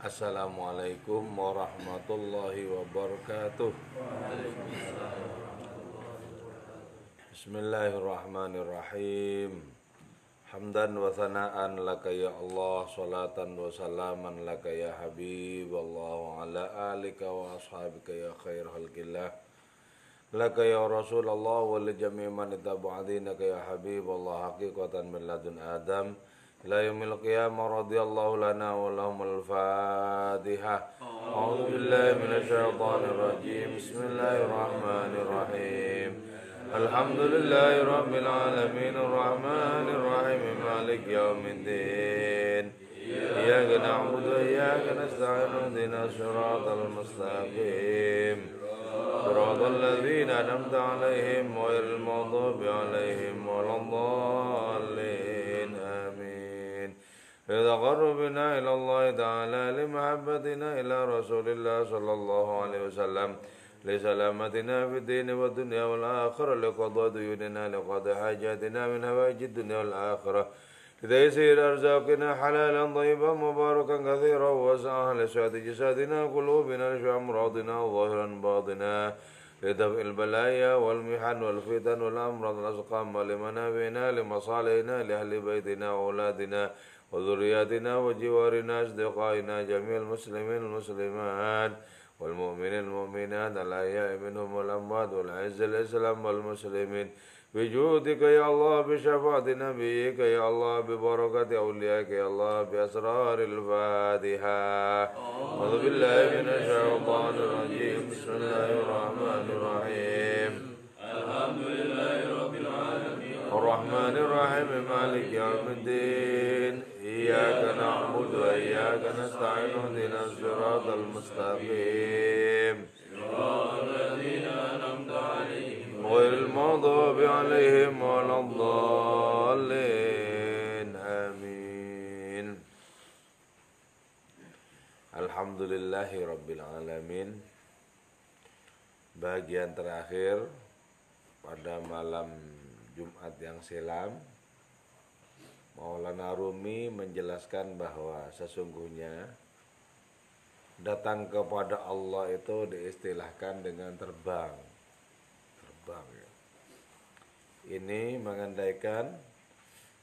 Assalamualaikum warahmatullahi wabarakatuh. Bismillahirrahmanirrahim. Hamdan wa thana'an laka ya Allah, salatan wa salaman laka ya Habib Allah ala alika wa ashabika ya khair halkillah. Laka ya Rasulullah wa li jami' man ittaba'a ya Habib Allah haqiqatan min ladun Adam. إلى يوم القيامة رضي الله لنا ولهم الفاتحة أعوذ بالله من الشيطان الرجيم بسم الله الرحمن الرحيم الحمد لله رب العالمين الرحمن الرحيم مالك يوم الدين إياك نعبد وإياك نستعين اهدنا الصراط المستقيم صراط الذين أنعمت عليهم غير المغضوب عليهم ولا الضالين بنا إلى الله تعالى لمحبتنا إلى رسول الله صلى الله عليه وسلم لسلامتنا في الدين والدنيا والآخرة لقضاء ديوننا لقضاء حاجاتنا من هواج الدنيا والآخرة. لتيسير أرزاقنا حلالا طيبا مباركا كثيرا واسعا لسعة جسادنا قلوبنا لشفاء أمراضنا ظاهرا باطنا. لدفع البلايا والمحن والفتن والأمراض الأسقام ولمنافعنا لمصالحنا لأهل بيتنا وأولادنا. وذرياتنا وجوارنا أصدقائنا جميع المسلمين المسلمات والمؤمنين المؤمنات الأحياء منهم والأموات والعز الإسلام والمسلمين. بجودك يا الله بشفاعة نبيك يا الله ببركة أوليائك يا الله بأسرار الفاتحة. أعوذ بالله من الشيطان الرجيم. بسم الله الرحمن الرحيم. الحمد لله رب العالمين. الرحمن الرحيم مالك يوم الدين. إياك نعبد وإياك نستعين اهدنا الصراط المستقيم صراط الذين أنعمت عليهم غير المغضوب عليهم ولا الضالين آمين الحمد لله رب العالمين bagian terakhir pada malam Jumat yang silam Maulana Rumi menjelaskan bahwa sesungguhnya datang kepada Allah itu diistilahkan dengan terbang. Terbang ya. Ini mengandaikan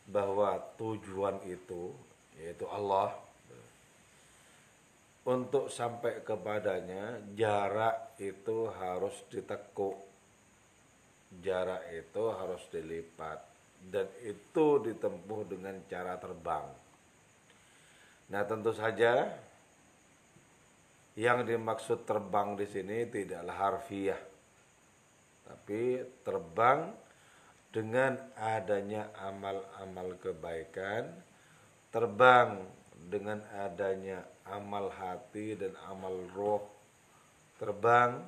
bahwa tujuan itu yaitu Allah untuk sampai kepadanya jarak itu harus ditekuk jarak itu harus dilipat dan itu ditempuh dengan cara terbang. Nah, tentu saja yang dimaksud terbang di sini tidaklah harfiah. Tapi terbang dengan adanya amal-amal kebaikan, terbang dengan adanya amal hati dan amal roh, terbang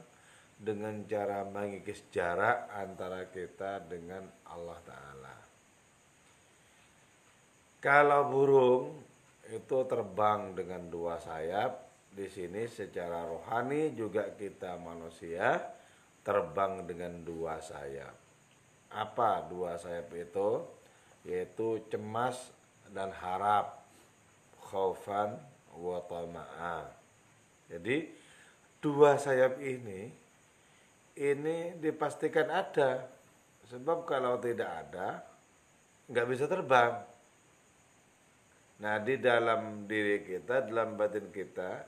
dengan cara mengikis jarak antara kita dengan Allah Ta'ala. Kalau burung itu terbang dengan dua sayap, di sini secara rohani juga kita manusia terbang dengan dua sayap. Apa dua sayap itu? Yaitu cemas dan harap, khaufan wa tama'a. Jadi dua sayap ini ini dipastikan ada. Sebab kalau tidak ada nggak bisa terbang. Nah, di dalam diri kita, dalam batin kita,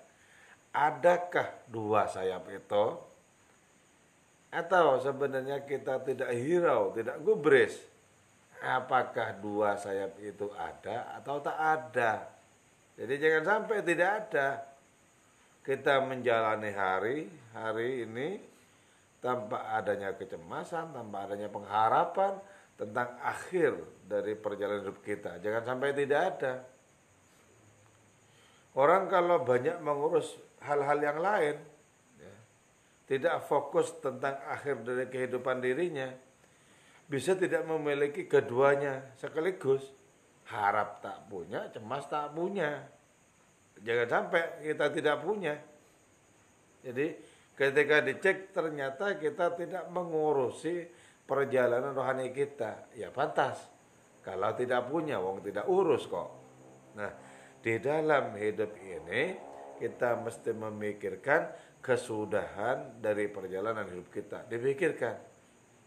adakah dua sayap itu? Atau sebenarnya kita tidak hirau, tidak gubris? Apakah dua sayap itu ada atau tak ada? Jadi jangan sampai tidak ada. Kita menjalani hari, hari ini tanpa adanya kecemasan, tanpa adanya pengharapan tentang akhir dari perjalanan hidup kita. Jangan sampai tidak ada. Orang kalau banyak mengurus hal-hal yang lain, ya, tidak fokus tentang akhir dari kehidupan dirinya, bisa tidak memiliki keduanya sekaligus. Harap tak punya, cemas tak punya. Jangan sampai kita tidak punya. Jadi ketika dicek ternyata kita tidak mengurusi perjalanan rohani kita. Ya pantas. Kalau tidak punya, wong tidak urus kok. Nah, di dalam hidup ini kita mesti memikirkan kesudahan dari perjalanan hidup kita. Dipikirkan,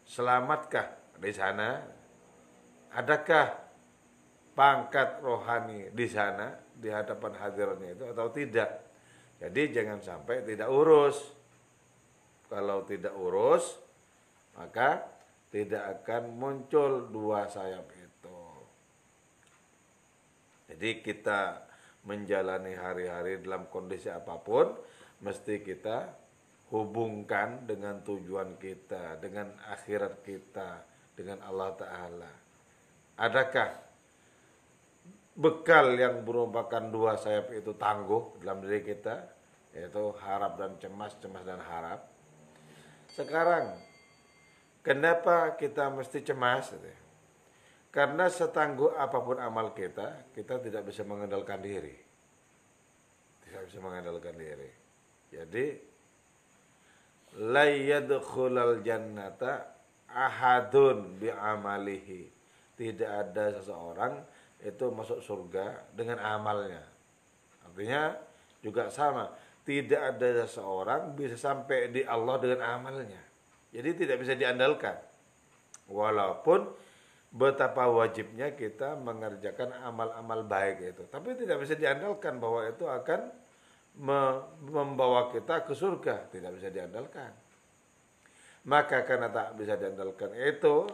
selamatkah di sana? Adakah pangkat rohani di sana di hadapan hadirnya itu atau tidak? Jadi jangan sampai tidak urus. Kalau tidak urus, maka tidak akan muncul dua sayap itu. Jadi kita menjalani hari-hari dalam kondisi apa pun, mesti kita hubungkan dengan tujuan kita, dengan akhirat kita, dengan Allah Ta'ala. Adakah bekal yang merupakan dua sayap itu tangguh dalam diri kita, yaitu harap dan cemas, cemas dan harap. Sekarang, kenapa kita mesti cemas? Karena setangguh apa pun amal kita, kita tidak bisa mengandalkan diri. Tidak bisa mengandalkan diri. Jadi, la yadkhulal jannata ahadun bi amalihi. Tidak ada seseorang itu masuk surga dengan amalnya. Artinya juga sama. Tidak ada seseorang bisa sampai di Allah dengan amalnya. Jadi tidak bisa diandalkan. Walaupun betapa wajibnya kita mengerjakan amal-amal baik itu. Tapi tidak bisa diandalkan bahwa itu akan membawa kita ke surga. Tidak bisa diandalkan. Maka karena tak bisa diandalkan itu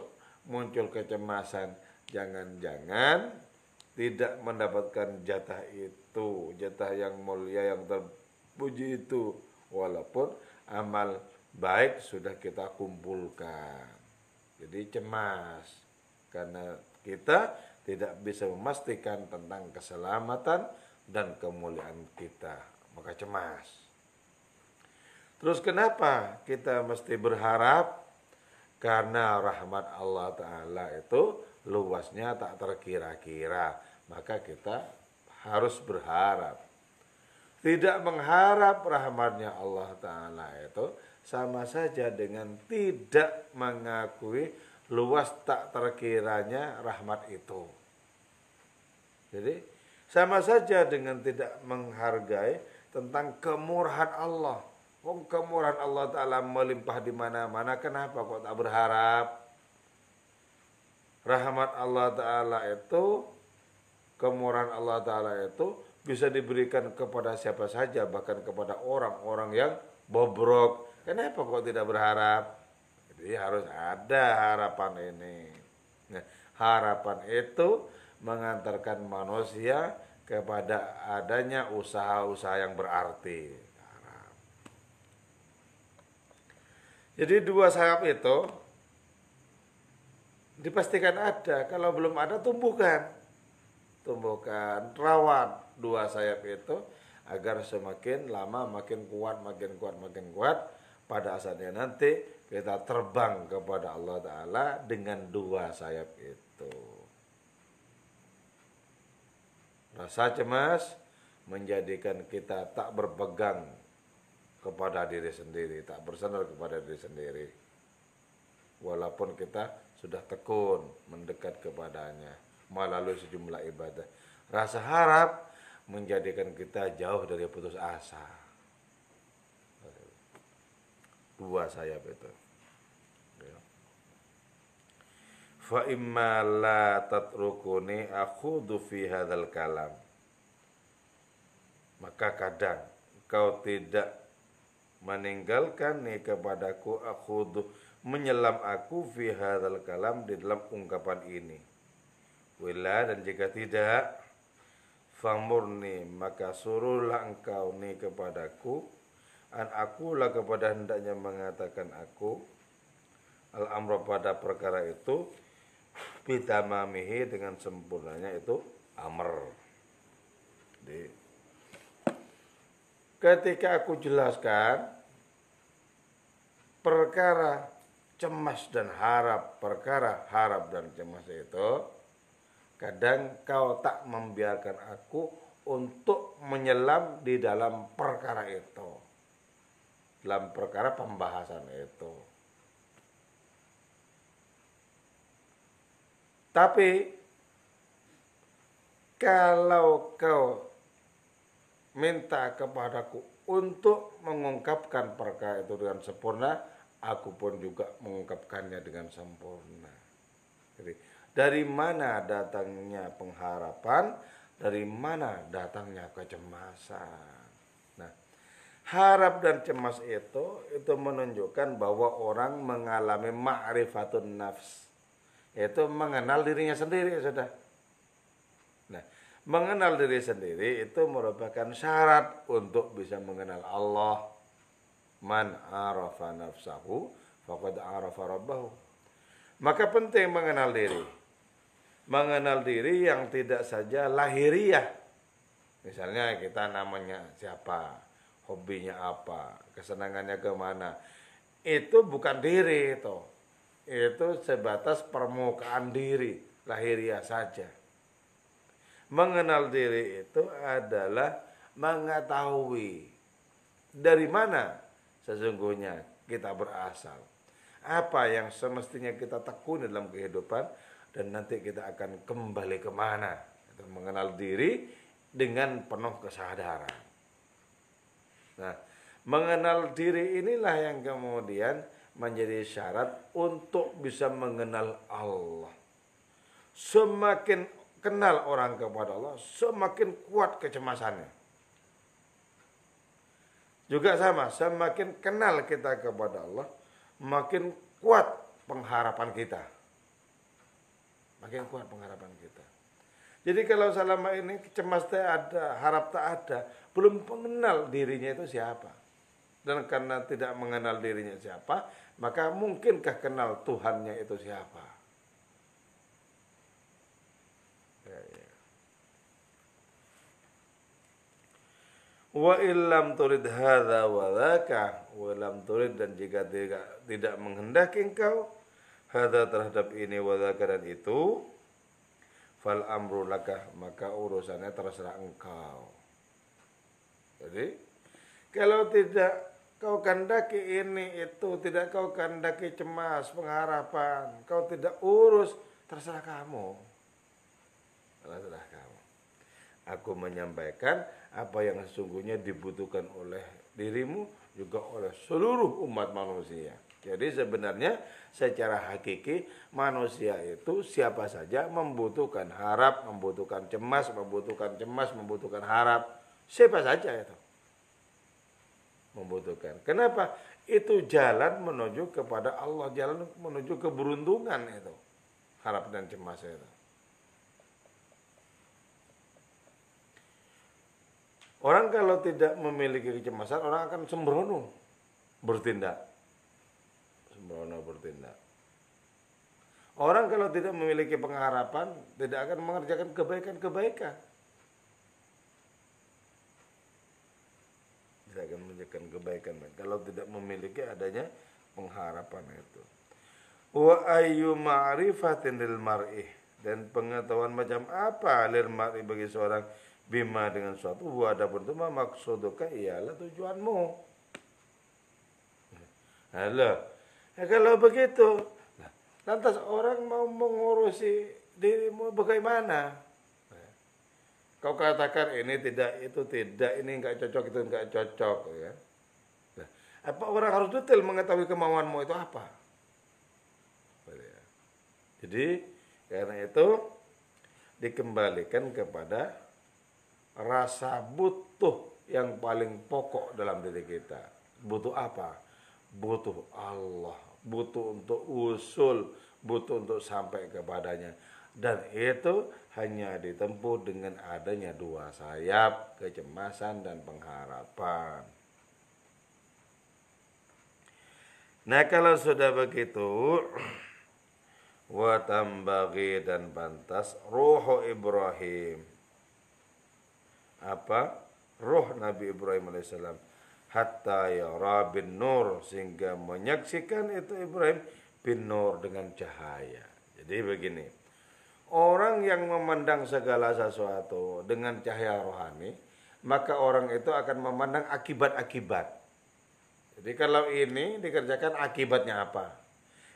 muncul kecemasan. Jangan-jangan tidak mendapatkan jatah itu. Jatah yang mulia, yang terpuji itu. Walaupun amal baik sudah kita kumpulkan. Jadi cemas. Karena kita tidak bisa memastikan tentang keselamatan dan kemuliaan kita. Maka cemas. Terus kenapa kita mesti berharap? Karena rahmat Allah Ta'ala itu luasnya tak terkira-kira. Maka kita harus berharap tidak mengharap rahmatnya Allah Ta'ala itu sama saja dengan tidak mengakui luas tak terkiranya rahmat itu. Jadi sama saja dengan tidak menghargai tentang kemurahan Allah. Wong kemurahan Allah Ta'ala melimpah di mana-mana. Kenapa kok tak berharap? Rahmat Allah Ta'ala itu, kemurahan Allah Ta'ala itu bisa diberikan kepada siapa saja. Bahkan kepada orang-orang yang bobrok. Kenapa kok tidak berharap? Jadi harus ada harapan ini. Nah, harapan itu mengantarkan manusia kepada adanya usaha-usaha yang berarti. Jadi dua sayap itu dipastikan ada. Kalau belum ada tumbuhkan. Tumbuhkan, rawat dua sayap itu agar semakin lama makin kuat, makin kuat, makin kuat. Pada asalnya nanti kita terbang kepada Allah Ta'ala dengan dua sayap itu. Rasa cemas menjadikan kita tak berpegang kepada diri sendiri, tak bersandar kepada diri sendiri. Walaupun kita sudah tekun mendekat kepadanya melalui sejumlah ibadah. Rasa harap menjadikan kita jauh dari putus asa. Dua sayap itu. fa imma la tatrukuni akhudhu fi hadzal kalam maka kadang kau tidak meninggalkan nih kepadaku akhudhu menyelam aku fi hadzal kalam di dalam ungkapan ini wila dan jika tidak famurni maka suruhlah engkau nih kepadaku an akulah kepada hendaknya mengatakan aku al amro pada perkara itu bitamamihi dengan sempurnanya itu amr. Jadi, ketika aku jelaskan perkara cemas dan harap, perkara harap dan cemas itu, kadang kau tak membiarkan aku untuk menyelam di dalam perkara itu. Dalam perkara pembahasan itu. Tapi kalau kau minta kepadaku untuk mengungkapkan perkara itu dengan sempurna, aku pun juga mengungkapkannya dengan sempurna. Dari mana datangnya pengharapan, dari mana datangnya kecemasan. Nah, harap dan cemas itu itu menunjukkan bahwa orang mengalami ma'rifatun nafs. Itu mengenal dirinya sendiri, sudah. Nah, mengenal diri sendiri itu merupakan syarat untuk bisa mengenal Allah. Man arafa nafsahu faqad arafa rabbahu. Maka penting mengenal diri mengenal diri yang tidak saja lahiriah. Misalnya kita namanya siapa, hobinya apa, kesenangannya ke mana. Itu bukan diri itu. Itu sebatas permukaan diri, lahiriah saja. Mengenal diri itu adalah mengetahui dari mana sesungguhnya kita berasal. Apa yang semestinya kita tekuni dalam kehidupan dan nanti kita akan kembali ke mana? Kita mengenal diri dengan penuh kesadaran. Nah mengenal diri inilah yang kemudian menjadi syarat untuk bisa mengenal Allah. Semakin kenal orang kepada Allah semakin kuat kecemasannya. Juga sama semakin kenal kita kepada Allah makin kuat pengharapan kita makin kuat pengharapan kita. Jadi kalau selama ini cemas tak ada, harap tak ada, belum mengenal dirinya itu siapa. Dan karena tidak mengenal dirinya siapa, maka mungkinkah kenal Tuhannya itu siapa? Ya, ya. Wa illam turid hadza wa dzaka, wa illam turid dan jika tidak, tidak menghendaki engkau hadza terhadap ini wa dan itu fal amru lakah maka urusannya terserah engkau. Jadi kalau tidak kau kandaki ini itu tidak kau kandaki cemas pengharapan kau tidak urus terserah kamu. Terserah kamu. Aku menyampaikan apa yang sesungguhnya dibutuhkan oleh dirimu juga oleh seluruh umat manusia jadi sebenarnya secara hakiki manusia itu siapa saja membutuhkan harap, membutuhkan cemas, membutuhkan cemas, membutuhkan harap. Siapa saja itu. Membutuhkan. Kenapa? Itu jalan menuju kepada Allah, jalan menuju keberuntungan itu. Harap dan cemas itu. Orang kalau tidak memiliki kecemasan, orang akan sembrono bertindak bertindak. Orang kalau tidak memiliki pengharapan tidak akan mengerjakan kebaikan-kebaikan. Tidak akan mengerjakan kebaikan kalau tidak memiliki adanya pengharapan itu. Wa ayyu ma'rifatin lil mar'i dan pengetahuan macam apa lil mar'i bagi seorang bima dengan suatu wa adapun itu maksuduka ialah tujuanmu. Halo, Ya, kalau begitu, lantas orang mau mengurusi dirimu bagaimana? Kau katakan ini tidak, itu tidak, ini enggak cocok, itu enggak cocok. Ya. Nah, apa orang harus detail mengetahui kemauanmu itu apa? Jadi karena itu dikembalikan kepada rasa butuh yang paling pokok dalam diri kita. Butuh apa? butuh Allah, butuh untuk usul, butuh untuk sampai kepadanya. Dan itu hanya ditempuh dengan adanya dua sayap, kecemasan dan pengharapan. Nah kalau sudah begitu, watambagi dan pantas roh Ibrahim. Apa? Roh Nabi Ibrahim alaihissalam hatta yara bin nur sehingga menyaksikan itu Ibrahim bin nur dengan cahaya. Jadi begini. Orang yang memandang segala sesuatu dengan cahaya rohani, maka orang itu akan memandang akibat-akibat. Jadi kalau ini dikerjakan akibatnya apa?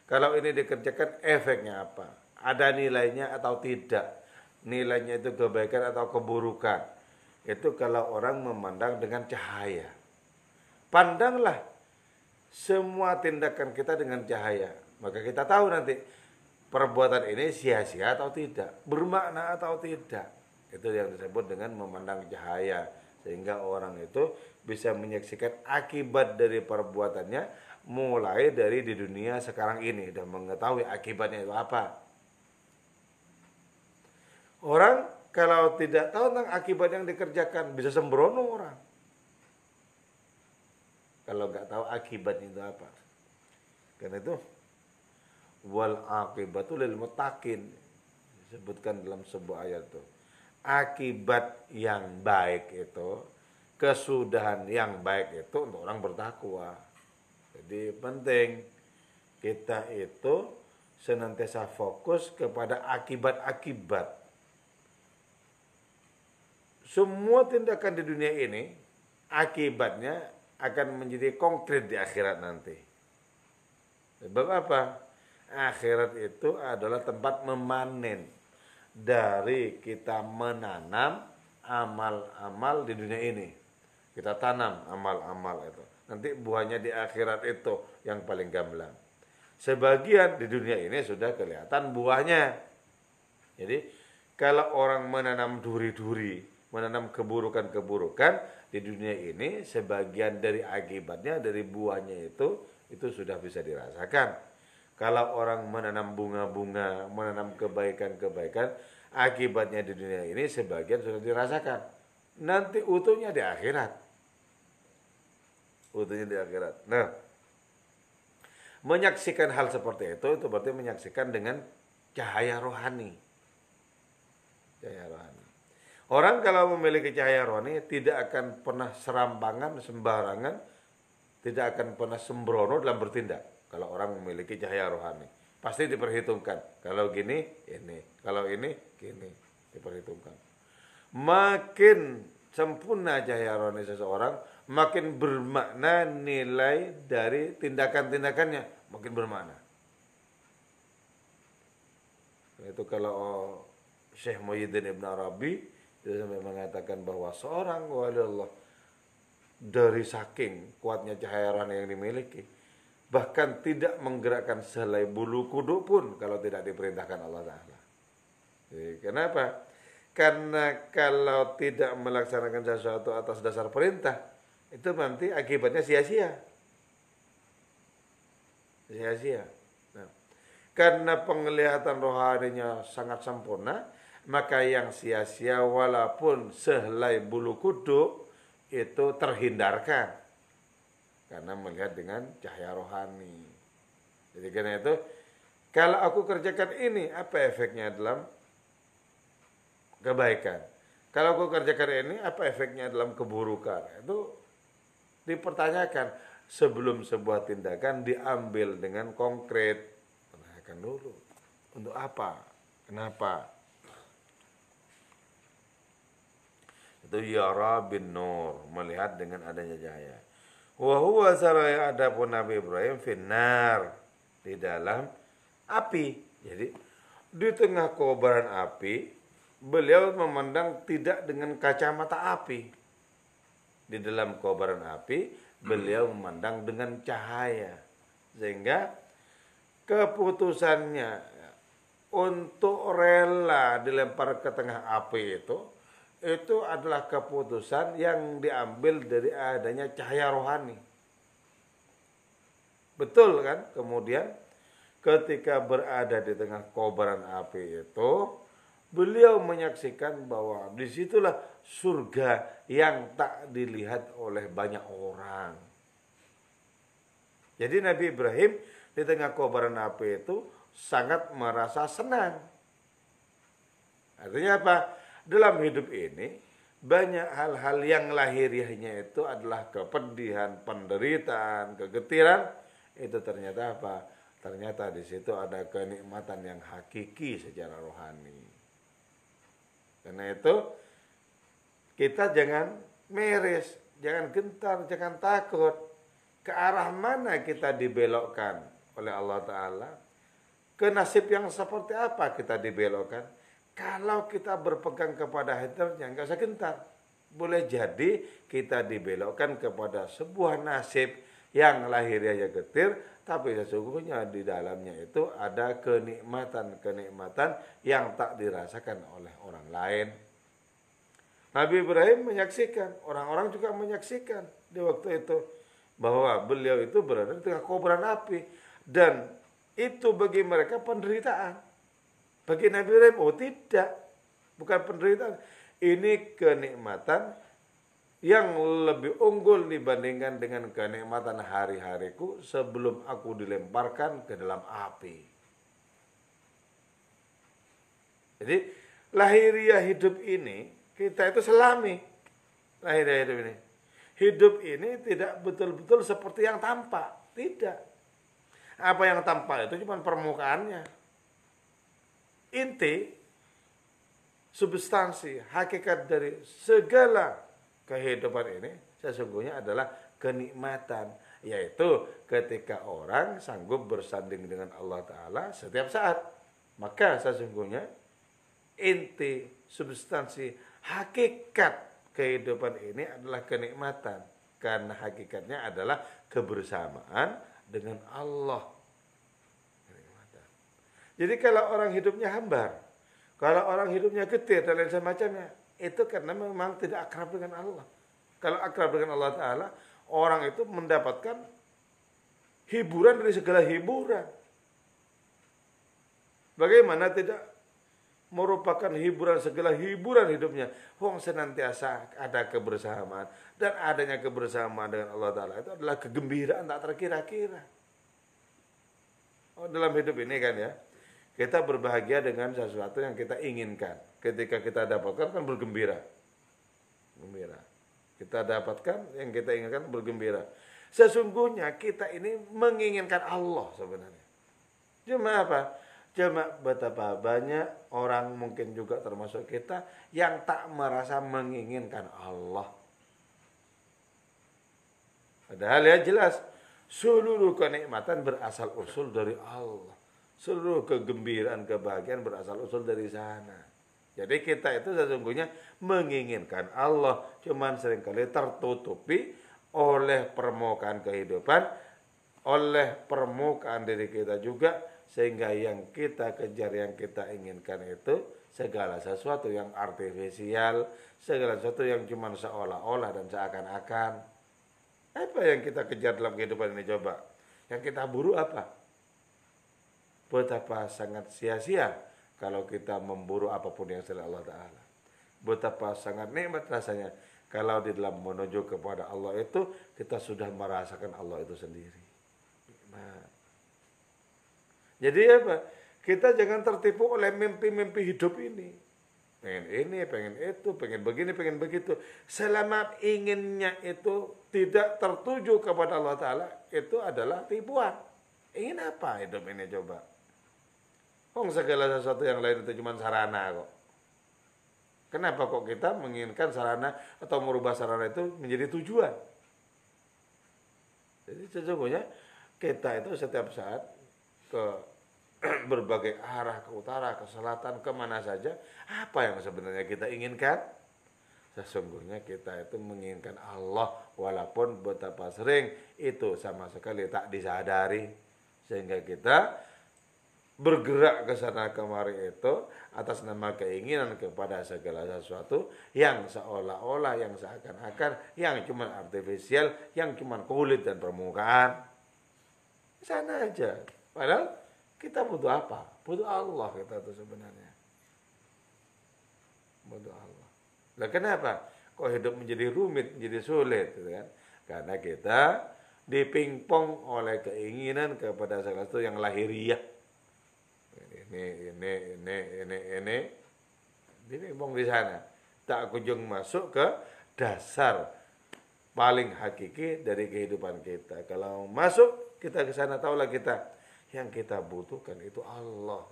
Kalau ini dikerjakan efeknya apa? Ada nilainya atau tidak? Nilainya itu kebaikan atau keburukan? itu kalau orang memandang dengan cahaya. Pandanglah semua tindakan kita dengan cahaya. Maka kita tahu nanti perbuatan ini sia-sia atau tidak, bermakna atau tidak. Itu yang disebut dengan memandang cahaya. Sehingga orang itu bisa menyaksikan akibat dari perbuatannya mulai dari di dunia sekarang ini dan mengetahui akibatnya itu apa. Orang kalau tidak tahu tentang akibat yang dikerjakan bisa sembrono orang. Kalau nggak tahu akibat itu apa. Karena itu wal akibatu lil mutakin disebutkan dalam sebuah ayat itu. Akibat yang baik itu, kesudahan yang baik itu untuk orang bertakwa. Jadi penting kita itu senantiasa fokus kepada akibat-akibat. Semua tindakan di dunia ini akibatnya akan menjadi konkret di akhirat nanti. Sebab apa? Akhirat itu adalah tempat memanen dari kita menanam amal-amal di dunia ini. Kita tanam amal-amal itu. Nanti buahnya di akhirat itu yang paling gamblang. Sebagian di dunia ini sudah kelihatan buahnya. Jadi kalau orang menanam duri-duri, menanam keburukan-keburukan, di dunia ini sebagian dari akibatnya dari buahnya itu itu sudah bisa dirasakan. Kalau orang menanam bunga-bunga, menanam kebaikan-kebaikan, akibatnya di dunia ini sebagian sudah dirasakan. Nanti utuhnya di akhirat. Utuhnya di akhirat. Nah, menyaksikan hal seperti itu itu berarti menyaksikan dengan cahaya rohani. Cahaya rohani. Orang kalau memiliki cahaya rohani tidak akan pernah serampangan, sembarangan, tidak akan pernah sembrono dalam bertindak. Kalau orang memiliki cahaya rohani, pasti diperhitungkan. Kalau gini, ini. Kalau ini, gini. Diperhitungkan. Makin sempurna cahaya rohani seseorang, makin bermakna nilai dari tindakan-tindakannya, makin bermakna. Itu kalau Syekh Muhyiddin Ibn Arabi dia sampai mengatakan bahwa seorang wali Allah dari saking kuatnya cahaya rohani yang dimiliki bahkan tidak menggerakkan selai bulu kuduk pun kalau tidak diperintahkan Allah Taala. Kenapa? Karena kalau tidak melaksanakan sesuatu atas dasar perintah itu nanti akibatnya sia-sia. Sia-sia. Nah, karena penglihatan rohaninya sangat sempurna, maka yang sia-sia walaupun sehelai bulu kuduk itu terhindarkan karena melihat dengan cahaya rohani. Jadi karena itu kalau aku kerjakan ini apa efeknya dalam kebaikan? Kalau aku kerjakan ini apa efeknya dalam keburukan? Itu dipertanyakan sebelum sebuah tindakan diambil dengan konkret. Tanyakan dulu. Untuk apa? Kenapa? Itu yara bin nur melihat dengan adanya cahaya. Wa huwa saraya adapun Nabi Ibrahim finar di dalam api. Jadi di tengah kobaran api beliau memandang tidak dengan kacamata api. Di dalam kobaran api beliau memandang dengan cahaya. Sehingga keputusannya untuk rela dilempar ke tengah api itu itu adalah keputusan yang diambil dari adanya cahaya rohani. Betul kan? Kemudian ketika berada di tengah kobaran api itu, beliau menyaksikan bahwa di situlah surga yang tak dilihat oleh banyak orang. Jadi Nabi Ibrahim di tengah kobaran api itu sangat merasa senang. Artinya apa? Dalam hidup ini banyak hal-hal yang lahiriahnya itu adalah kepedihan, penderitaan, kegetiran. Itu ternyata apa? Ternyata di situ ada kenikmatan yang hakiki secara rohani. Karena itu kita jangan meres, jangan gentar, jangan takut. Ke arah mana kita dibelokkan oleh Allah Ta'ala? Ke nasib yang seperti apa kita dibelokkan? Kalau kita berpegang kepada haternya, nggak usah gentar. boleh jadi kita dibelokkan kepada sebuah nasib yang lahiriahnya getir, tapi sesungguhnya di dalamnya itu ada kenikmatan-kenikmatan yang tak dirasakan oleh orang lain. Nabi Ibrahim menyaksikan, orang-orang juga menyaksikan di waktu itu bahwa beliau itu berada di tengah kobaran api dan itu bagi mereka penderitaan. Bagi Nabi Ibrahim, oh tidak, bukan penderitaan. Ini kenikmatan yang lebih unggul dibandingkan dengan kenikmatan hari-hariku sebelum aku dilemparkan ke dalam api. Jadi lahiriah hidup ini kita itu selami lahiriah hidup ini. Hidup ini tidak betul-betul seperti yang tampak, tidak. Apa yang tampak itu cuma permukaannya. Inti, substansi, hakikat dari segala kehidupan ini sesungguhnya adalah kenikmatan yaitu ketika orang sanggup bersanding dengan Allah taala setiap saat maka sesungguhnya inti substansi hakikat kehidupan ini adalah kenikmatan karena hakikatnya adalah kebersamaan dengan Allah. Jadi kalau orang hidupnya hambar, kalau orang hidupnya getir dan lain semacamnya, itu karena memang tidak akrab dengan Allah. Kalau akrab dengan Allah Ta'ala, orang itu mendapatkan hiburan dari segala hiburan. Bagaimana tidak merupakan hiburan segala hiburan hidupnya. Wong senantiasa ada kebersamaan dan adanya kebersamaan dengan Allah Taala itu adalah kegembiraan tak terkira-kira. Oh, dalam hidup ini kan ya, kita berbahagia dengan sesuatu yang kita inginkan. Ketika kita dapatkan kan bergembira. Gembira. Kita dapatkan yang kita inginkan bergembira. Sesungguhnya kita ini menginginkan Allah sebenarnya. Cuma apa? Cuma betapa banyak orang mungkin juga termasuk kita yang tak merasa menginginkan Allah. Padahal ya jelas seluruh kenikmatan berasal usul dari Allah. Seluruh kegembiraan, kebahagiaan berasal usul dari sana. Jadi kita itu sesungguhnya menginginkan Allah. Cuman sering kali tertutupi oleh permukaan kehidupan. Oleh permukaan diri kita juga sehingga yang kita kejar, yang kita inginkan itu segala sesuatu yang artifisial, segala sesuatu yang cuma seolah-olah dan seakan-akan. Apa yang kita kejar dalam kehidupan ini coba? Yang kita buru apa? Betapa sangat sia-sia kalau kita memburu apa pun yang selain Allah Ta'ala. Betapa sangat nikmat rasanya kalau di dalam menuju kepada Allah itu kita sudah merasakan Allah itu sendiri. Nikmat. Jadi apa? Kita jangan tertipu oleh mimpi-mimpi hidup ini. Pengen ini, pengen itu, pengen begini, pengen begitu. Selama inginnya itu tidak tertuju kepada Allah Ta'ala, itu adalah tipuan. Ingin apa hidup ini coba? Oh, segala sesuatu yang lain itu cuma sarana kok. Kenapa kok kita menginginkan sarana atau merubah sarana itu menjadi tujuan? Jadi sesungguhnya kita itu setiap saat ke berbagai arah ke utara, ke selatan, ke mana saja, apa yang sebenarnya kita inginkan? Sesungguhnya kita itu menginginkan Allah walaupun betapa sering itu sama sekali tak disadari sehingga kita bergerak ke sana kemari itu atas nama keinginan kepada segala sesuatu yang seolah-olah yang seakan-akan yang cuma artifisial yang cuma kulit dan permukaan sana aja padahal kita butuh apa? Butuh Allah kita tuh sebenarnya. Butuh Allah. Lah kenapa? Kok hidup menjadi rumit, menjadi sulit gitu kan? Karena kita dipingpong oleh keinginan kepada sesuatu yang lahiriah. Ini, ini, ini, ini, ini. Dipingpong di sana. Tak kunjung masuk ke dasar paling hakiki dari kehidupan kita. Kalau masuk kita ke sana tahulah kita yang kita butuhkan itu Allah.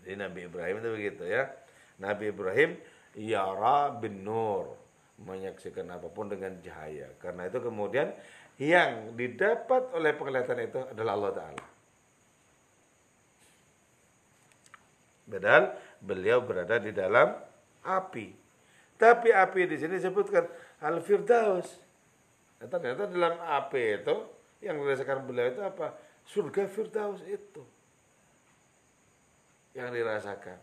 Jadi Nabi Ibrahim itu begitu ya. Nabi Ibrahim yara bin nur menyaksikan apa pun dengan cahaya. Karena itu kemudian yang didapat oleh penglihatan itu adalah Allah Ta'ala. Padahal beliau berada di dalam api. Tapi api di sini disebutkan al-firdaus. Nah, ternyata dalam api itu yang dirasakan beliau itu apa? Surga firdaus itu yang dirasakan.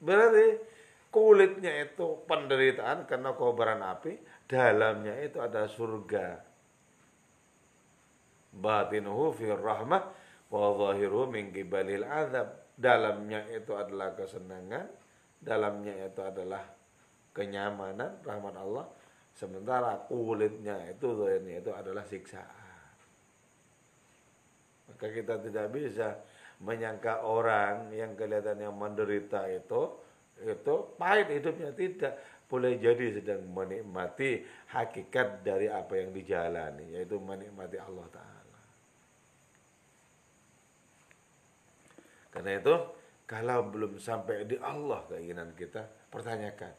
Berarti kulitnya itu penderitaan karena kobaran api, dalamnya itu ada surga. Batinuhu fi rahmah wa zahiruhu min qibalil azab. Dalamnya itu adalah kesenangan, dalamnya itu adalah kenyamanan rahmat Allah sementara kulitnya itu zahirnya itu adalah siksaan maka kita tidak bisa menyangka orang yang kelihatannya menderita itu itu pahit hidupnya tidak boleh jadi sedang menikmati hakikat dari apa yang dijalani yaitu menikmati Allah taala karena itu kalau belum sampai di Allah keinginan kita pertanyakan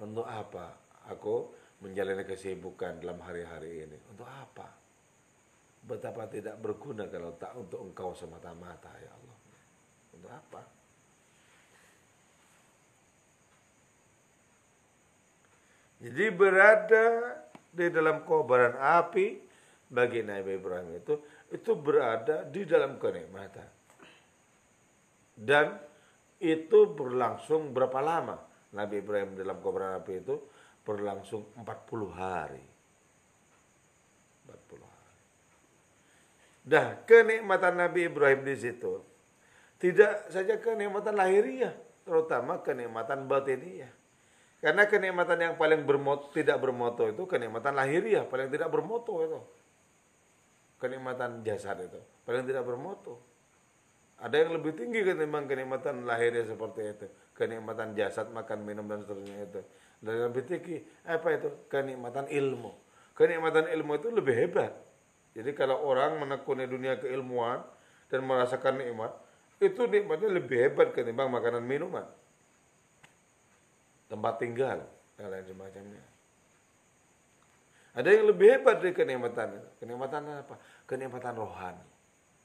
untuk apa aku menjalani kesibukan dalam hari-hari ini? Untuk apa? Betapa tidak berguna kalau tak untuk engkau semata-mata ya Allah. Untuk apa? Jadi berada di dalam kobaran api bagi Nabi Ibrahim itu itu berada di dalam kenikmatan. Dan itu berlangsung berapa lama? Nabi Ibrahim dalam kobaran api itu berlangsung 40 hari. 40 hari. Dah kenikmatan Nabi Ibrahim di situ tidak saja kenikmatan lahiriah, terutama kenikmatan batiniah. Karena kenikmatan yang paling bermoto, tidak bermoto itu kenikmatan lahiriah, paling tidak bermoto itu. Kenikmatan jasad itu, paling tidak bermoto. Ada yang lebih tinggi ketimbang kenikmatan lahirnya seperti itu. Kenikmatan jasad, makan, minum, dan seterusnya itu. Dan lebih tinggi, apa itu? Kenikmatan ilmu. Kenikmatan ilmu itu lebih hebat. Jadi kalau orang menekuni dunia keilmuan dan merasakan nikmat, itu nikmatnya lebih hebat ketimbang makanan minuman. Tempat tinggal, dan lain semacamnya. Ada yang lebih hebat dari kenikmatan. Kenikmatan apa? Kenikmatan rohani.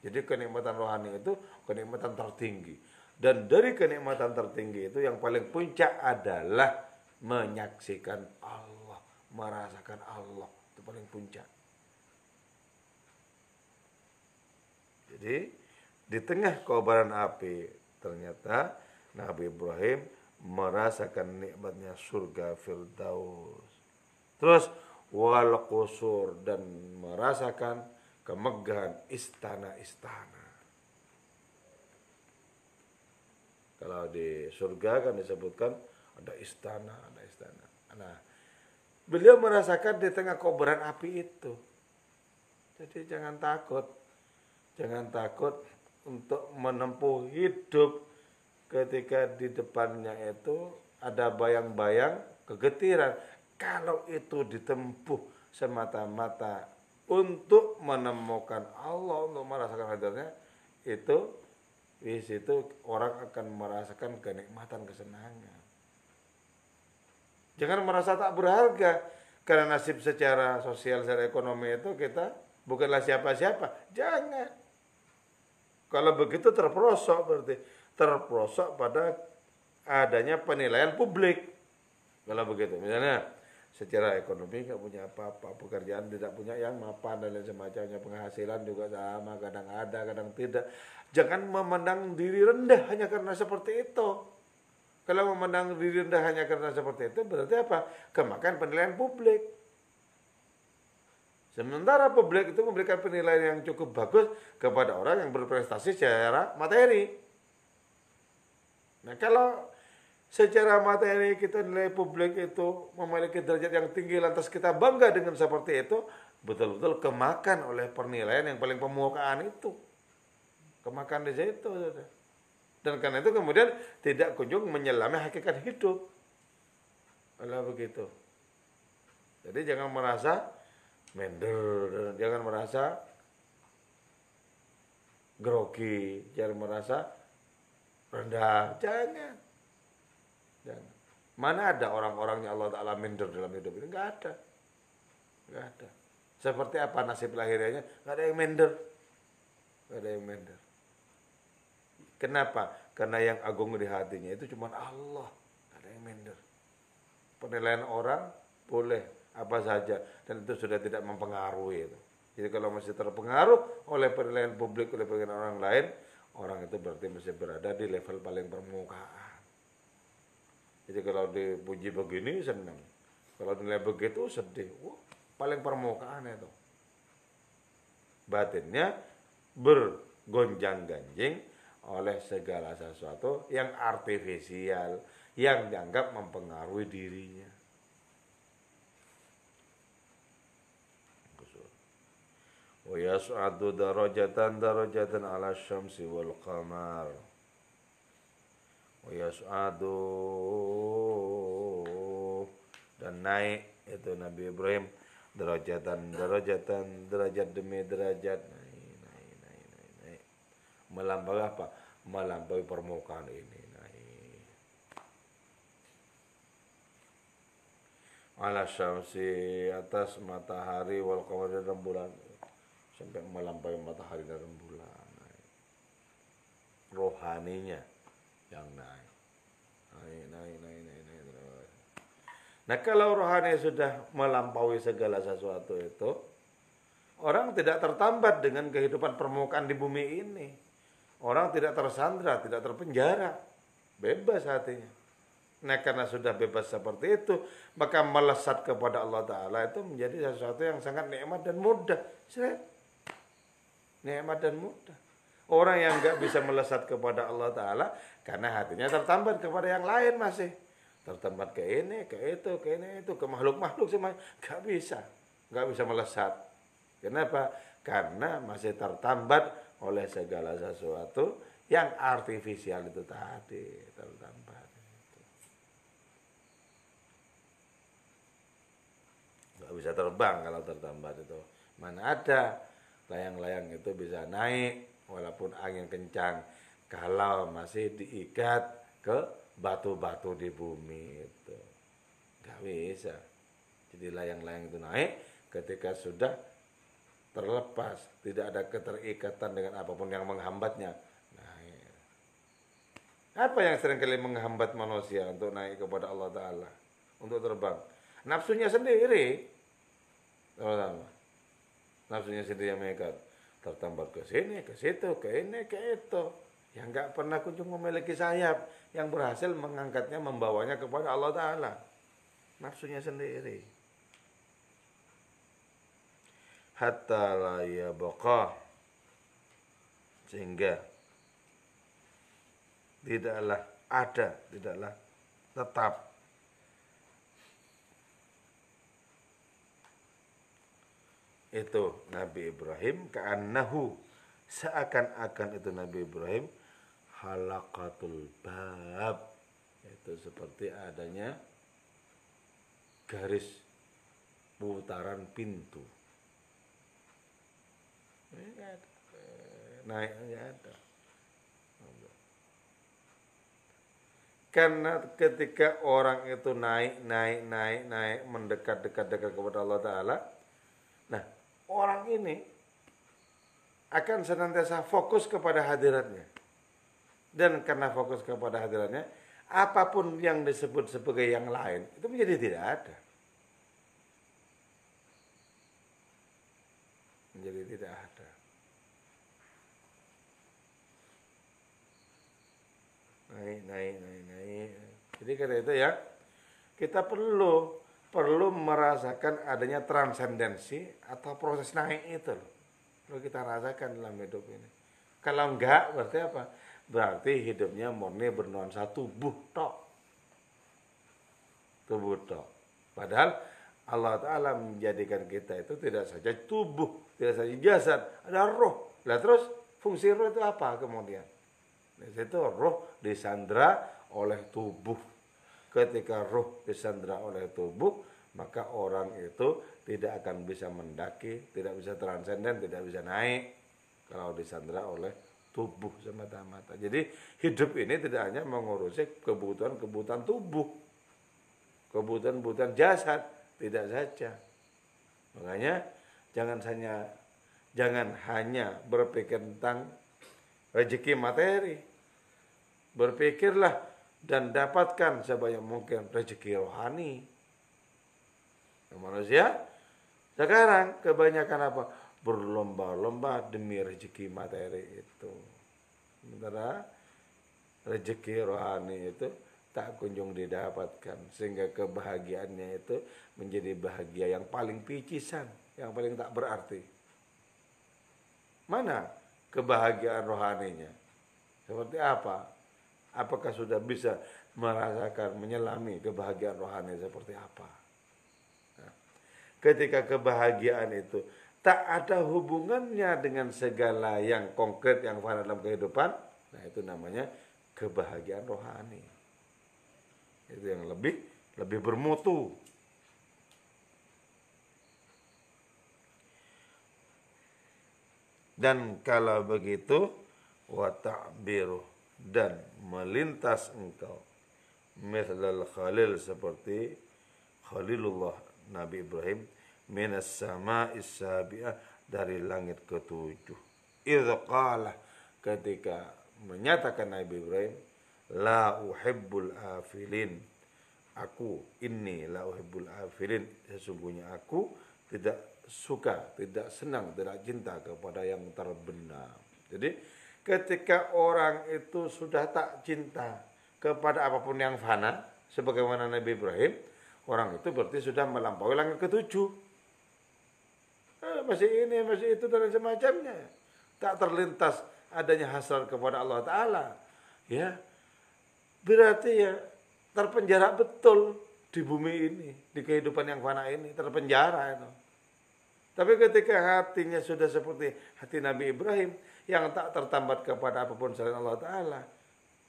Jadi kenikmatan rohani itu kenikmatan tertinggi. Dan dari kenikmatan tertinggi itu yang paling puncak adalah menyaksikan Allah, merasakan Allah. Itu paling puncak. Jadi di tengah kobaran api ternyata Nabi Ibrahim merasakan nikmatnya surga Firdaus. Terus wal qusur dan merasakan kemegahan istana-istana. Kalau di surga kan disebutkan ada istana, ada istana. Nah, beliau merasakan di tengah kobaran api itu. Jadi jangan takut. Jangan takut untuk menempuh hidup ketika di depannya itu ada bayang-bayang kegetiran. Kalau itu ditempuh semata-mata untuk menemukan Allah untuk merasakan hadirnya itu di situ orang akan merasakan kenikmatan kesenangan. Jangan merasa tak berharga karena nasib secara sosial secara ekonomi itu kita bukanlah siapa-siapa. Jangan. Kalau begitu terprosok berarti terprosok pada adanya penilaian publik. Kalau begitu, misalnya secara ekonomi nggak punya apa-apa pekerjaan tidak punya yang mapan dan lain semacamnya penghasilan juga sama kadang ada kadang tidak. Jangan memandang diri rendah hanya karena seperti itu. Kalau memandang diri rendah hanya karena seperti itu berarti apa? Kemakan penilaian publik. Sementara publik itu memberikan penilaian yang cukup bagus kepada orang yang berprestasi secara materi nah kalau secara materi kita nilai publik itu memiliki derajat yang tinggi lantas kita bangga dengan seperti itu betul-betul kemakan oleh penilaian yang paling pemukaan itu. Kemakan di situ dan karena itu kemudian tidak kunjung menyelami hakikat hidup. Allah begitu. Jadi jangan merasa mender jangan merasa grogi jangan merasa rendah jangan dan mana ada orang-orangnya Allah Ta'ala minder dalam hidup ini? Enggak ada. Enggak ada. Seperti apa nasib lahirnya? Enggak ada yang minder. Enggak ada yang minder. Kenapa? Karena yang agung di hatinya itu cuma Allah. Ada yang minder. Penilaian orang boleh apa saja dan itu sudah tidak mempengaruhi itu. Jadi kalau masih terpengaruh oleh penilaian publik oleh penilaian orang lain, orang itu berarti masih berada di level paling permukaan. Jadi kalau dipuji begini senang, kalau nilai begitu sedih. Wah, paling permukaan itu. Batinnya bergonjang-ganjing oleh segala sesuatu yang artifisial yang dianggap mempengaruhi dirinya. Wa yas'adu darajatan darajatan ala syamsi wal qamar. Wa yas'adu dan naik itu Nabi Ibrahim derajatan derajatan derajat demi derajat naik naik naik naik, naik. melampaui apa melampaui permukaan ini naik ala syamsi atas matahari wal dan bulan sampai melampaui matahari dan bulan naik. rohaninya yang naik naik naik naik naik, naik. Nah kalau rohani sudah melampaui segala sesuatu itu, orang tidak tertambat dengan kehidupan permukaan di bumi ini. Orang tidak tersandra, tidak terpenjara, bebas hatinya. Nah karena sudah bebas seperti itu, maka melesat kepada Allah Ta'ala itu menjadi sesuatu yang sangat nikmat dan mudah. Nikmat dan mudah. Orang yang nggak bisa melesat kepada Allah Ta'ala, karena hatinya tertambat kepada yang lain masih tertempat ke ini, ke itu, ke ini, itu, ke makhluk-makhluk semua. Gak bisa. Gak bisa melesat. Kenapa? Karena masih tertambat oleh segala sesuatu yang artifisial itu tadi. Tertambat. Gak bisa terbang kalau tertambat itu. Mana ada layang-layang itu bisa naik walaupun angin kencang. Kalau masih diikat ke batu-batu di bumi itu. Gak bisa. Jadi layang-layang itu naik ketika sudah terlepas, tidak ada keterikatan dengan apa pun yang menghambatnya. Naik. Apa yang sering kali menghambat manusia untuk naik kepada Allah Ta'ala? Untuk terbang. Nafsunya sendiri. Nafsunya sendiri yang mengikat. Tertambat ke sini, ke situ, ke ini, ke itu. Yang nggak pernah kunjung memiliki sayap yang berhasil mengangkatnya membawanya kepada Allah Taala. Nafsunya sendiri. Hatta la yabqa. Sehingga tidaklah ada tidaklah tetap itu Nabi Ibrahim ka'annahu seakan-akan itu Nabi Ibrahim halakatul bab. Itu seperti adanya garis putaran pintu. Naik ada. Karena ketika orang itu naik naik naik naik mendekat dekat dekat kepada Allah Taala nah orang ini akan senantiasa fokus kepada hadiratnya dan karena fokus kepada hadirannya, apa pun yang disebut sebagai yang lain itu menjadi tidak ada. Menjadi tidak ada. Naik, naik, naik, naik. Jadi karena itu ya, kita perlu perlu merasakan adanya transendensi atau proses naik itu loh. Perlu kita rasakan dalam hidup ini. Kalau enggak berarti apa? berarti hidupnya murni bernuansa tubuh tok. Tubuh tok. Padahal Allah Ta'ala menjadikan kita itu tidak saja tubuh, tidak saja jasad, ada roh. Lah terus fungsi roh itu apa kemudian? Di situ roh disandra oleh tubuh. Ketika roh disandra oleh tubuh, maka orang itu tidak akan bisa mendaki, tidak bisa transenden, tidak bisa naik kalau disandra oleh tubuh semata-mata. Jadi hidup ini tidak hanya mengurusi kebutuhan-kebutuhan tubuh, kebutuhan-kebutuhan jasad, tidak saja. Makanya jangan hanya jangan hanya berpikir tentang rezeki materi. Berpikirlah dan dapatkan sebanyak mungkin rezeki rohani. Manusia sekarang kebanyakan apa? Berlomba-lomba demi rezeki materi itu. Sementara rezeki rohani itu tak kunjung didapatkan sehingga kebahagiaannya itu menjadi bahagia yang paling picisan, yang paling tak berarti. Mana kebahagiaan rohaninya? Seperti apa? Apakah sudah bisa merasakan, menyelami kebahagiaan rohani seperti apa? Nah, ketika kebahagiaan itu tak ada hubungannya dengan segala yang konkret yang fana dalam kehidupan, nah itu namanya kebahagiaan rohani. Itu yang lebih lebih bermutu. Dan kalau begitu wa ta'biru dan melintas engkau. Mithlal khalil seperti Khalilullah Nabi Ibrahim minas sama'is sabi'ah dari langit ketujuh. Idza qala ketika menyatakan Nabi Ibrahim la uhibbul afilin. Aku ini la uhibbul afilin. Sesungguhnya aku tidak suka tidak senang tidak cinta kepada yang terbenam. Jadi ketika orang itu sudah tak cinta kepada apa pun yang fana sebagaimana Nabi Ibrahim orang itu berarti sudah melampaui langkah ketujuh. Eh, masih ini masih itu dan semacamnya. Tak terlintas adanya hasrat kepada Allah Taala. Ya berarti ya terpenjara betul di bumi ini di kehidupan yang fana ini terpenjara itu tapi ketika hatinya sudah seperti hati Nabi Ibrahim yang tak tertambat kepada apa pun selain Allah Ta'ala.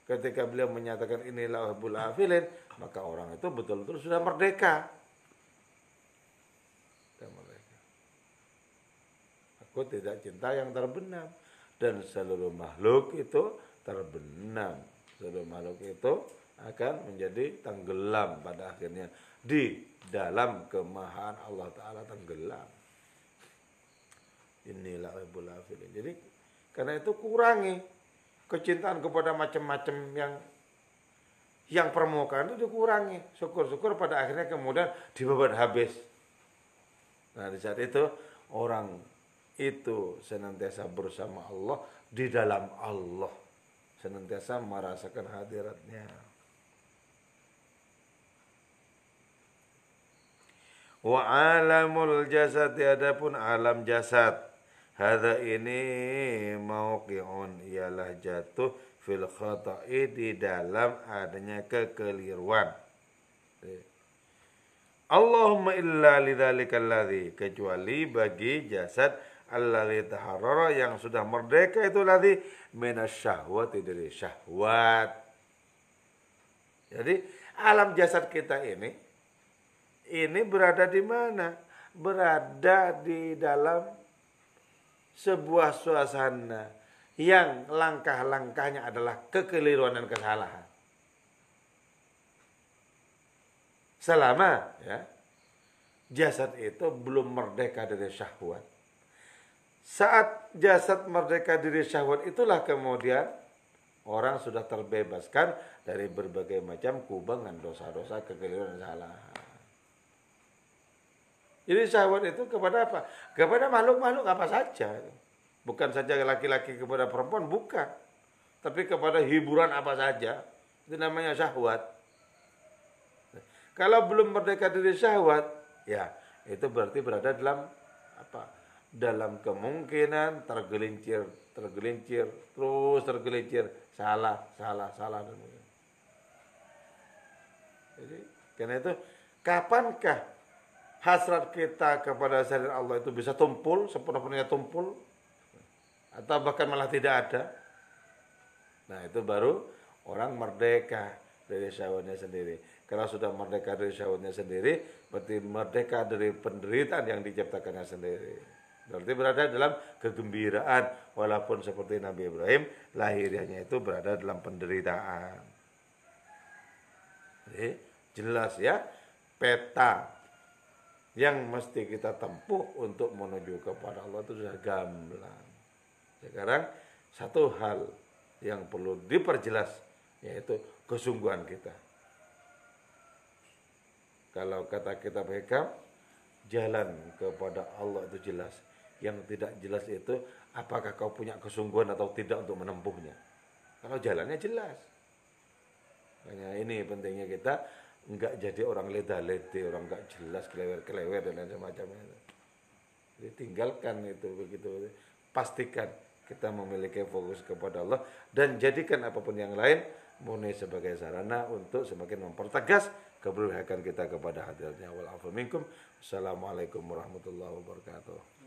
Ketika beliau menyatakan inilah Abu afilin, maka orang itu betul-betul sudah merdeka. Sudah merdeka. Aku tidak cinta yang terbenam. Dan seluruh makhluk itu terbenam. Seluruh makhluk itu akan menjadi tenggelam pada akhirnya. Di dalam kemahaan Allah Ta'ala tenggelam. Inilah Abu afilin. Jadi karena itu kurangi kecintaan kepada macam-macam yang yang permukaan itu dikurangi. Syukur-syukur pada akhirnya kemudian dibabat habis. Nah di saat itu orang itu senantiasa bersama Allah di dalam Allah. Senantiasa merasakan hadiratnya. Wa alamul jasad adapun alam jasad Hada ini mauqi'un ialah jatuh fil khata'i di dalam adanya kekeliruan. Allahumma illa lidzalika alladhi kecuali bagi jasad alladhi taharrara yang sudah merdeka itu ladzi minasyahwati dari syahwat. Jadi alam jasad kita ini ini berada di mana? Berada di dalam sebuah suasana yang langkah-langkahnya adalah kekeliruan dan kesalahan. Selama ya jasad itu belum merdeka dari syahwat. Saat jasad merdeka dari syahwat itulah kemudian orang sudah terbebaskan dari berbagai macam kubangan dosa-dosa kekeliruan dan kesalahan. Jadi syahwat itu kepada apa? Kepada makhluk-makhluk apa saja. Bukan saja laki-laki kepada perempuan, bukan. Tapi kepada hiburan apa saja. Itu namanya syahwat. Kalau belum merdeka dari syahwat, ya itu berarti berada dalam apa? Dalam kemungkinan tergelincir, tergelincir, terus tergelincir, salah, salah, salah dan Jadi karena itu kapankah hasrat kita kepada zat Allah itu bisa tumpul, sempurna-purnya tumpul, atau bahkan malah tidak ada. Nah itu baru orang merdeka dari syahwatnya sendiri. Karena sudah merdeka dari syahwatnya sendiri, berarti merdeka dari penderitaan yang diciptakannya sendiri. Berarti berada dalam kegembiraan, walaupun seperti Nabi Ibrahim, lahirnya itu berada dalam penderitaan. Jadi jelas ya, peta yang mesti kita tempuh untuk menuju kepada Allah itu sudah gamblang. Sekarang satu hal yang perlu diperjelas yaitu kesungguhan kita. Kalau kata kita hikam, jalan kepada Allah itu jelas. Yang tidak jelas itu apakah kau punya kesungguhan atau tidak untuk menempuhnya. Kalau jalannya jelas. Hanya ini pentingnya kita enggak jadi orang leda-lede, orang enggak jelas, kelewer-kelewer dan lain semacamnya. Jadi tinggalkan itu begitu. Pastikan kita memiliki fokus kepada Allah dan jadikan apa pun yang lain murni sebagai sarana untuk semakin mempertegas keberpihakan kita kepada hadirnya wal minkum. Assalamualaikum warahmatullahi wabarakatuh.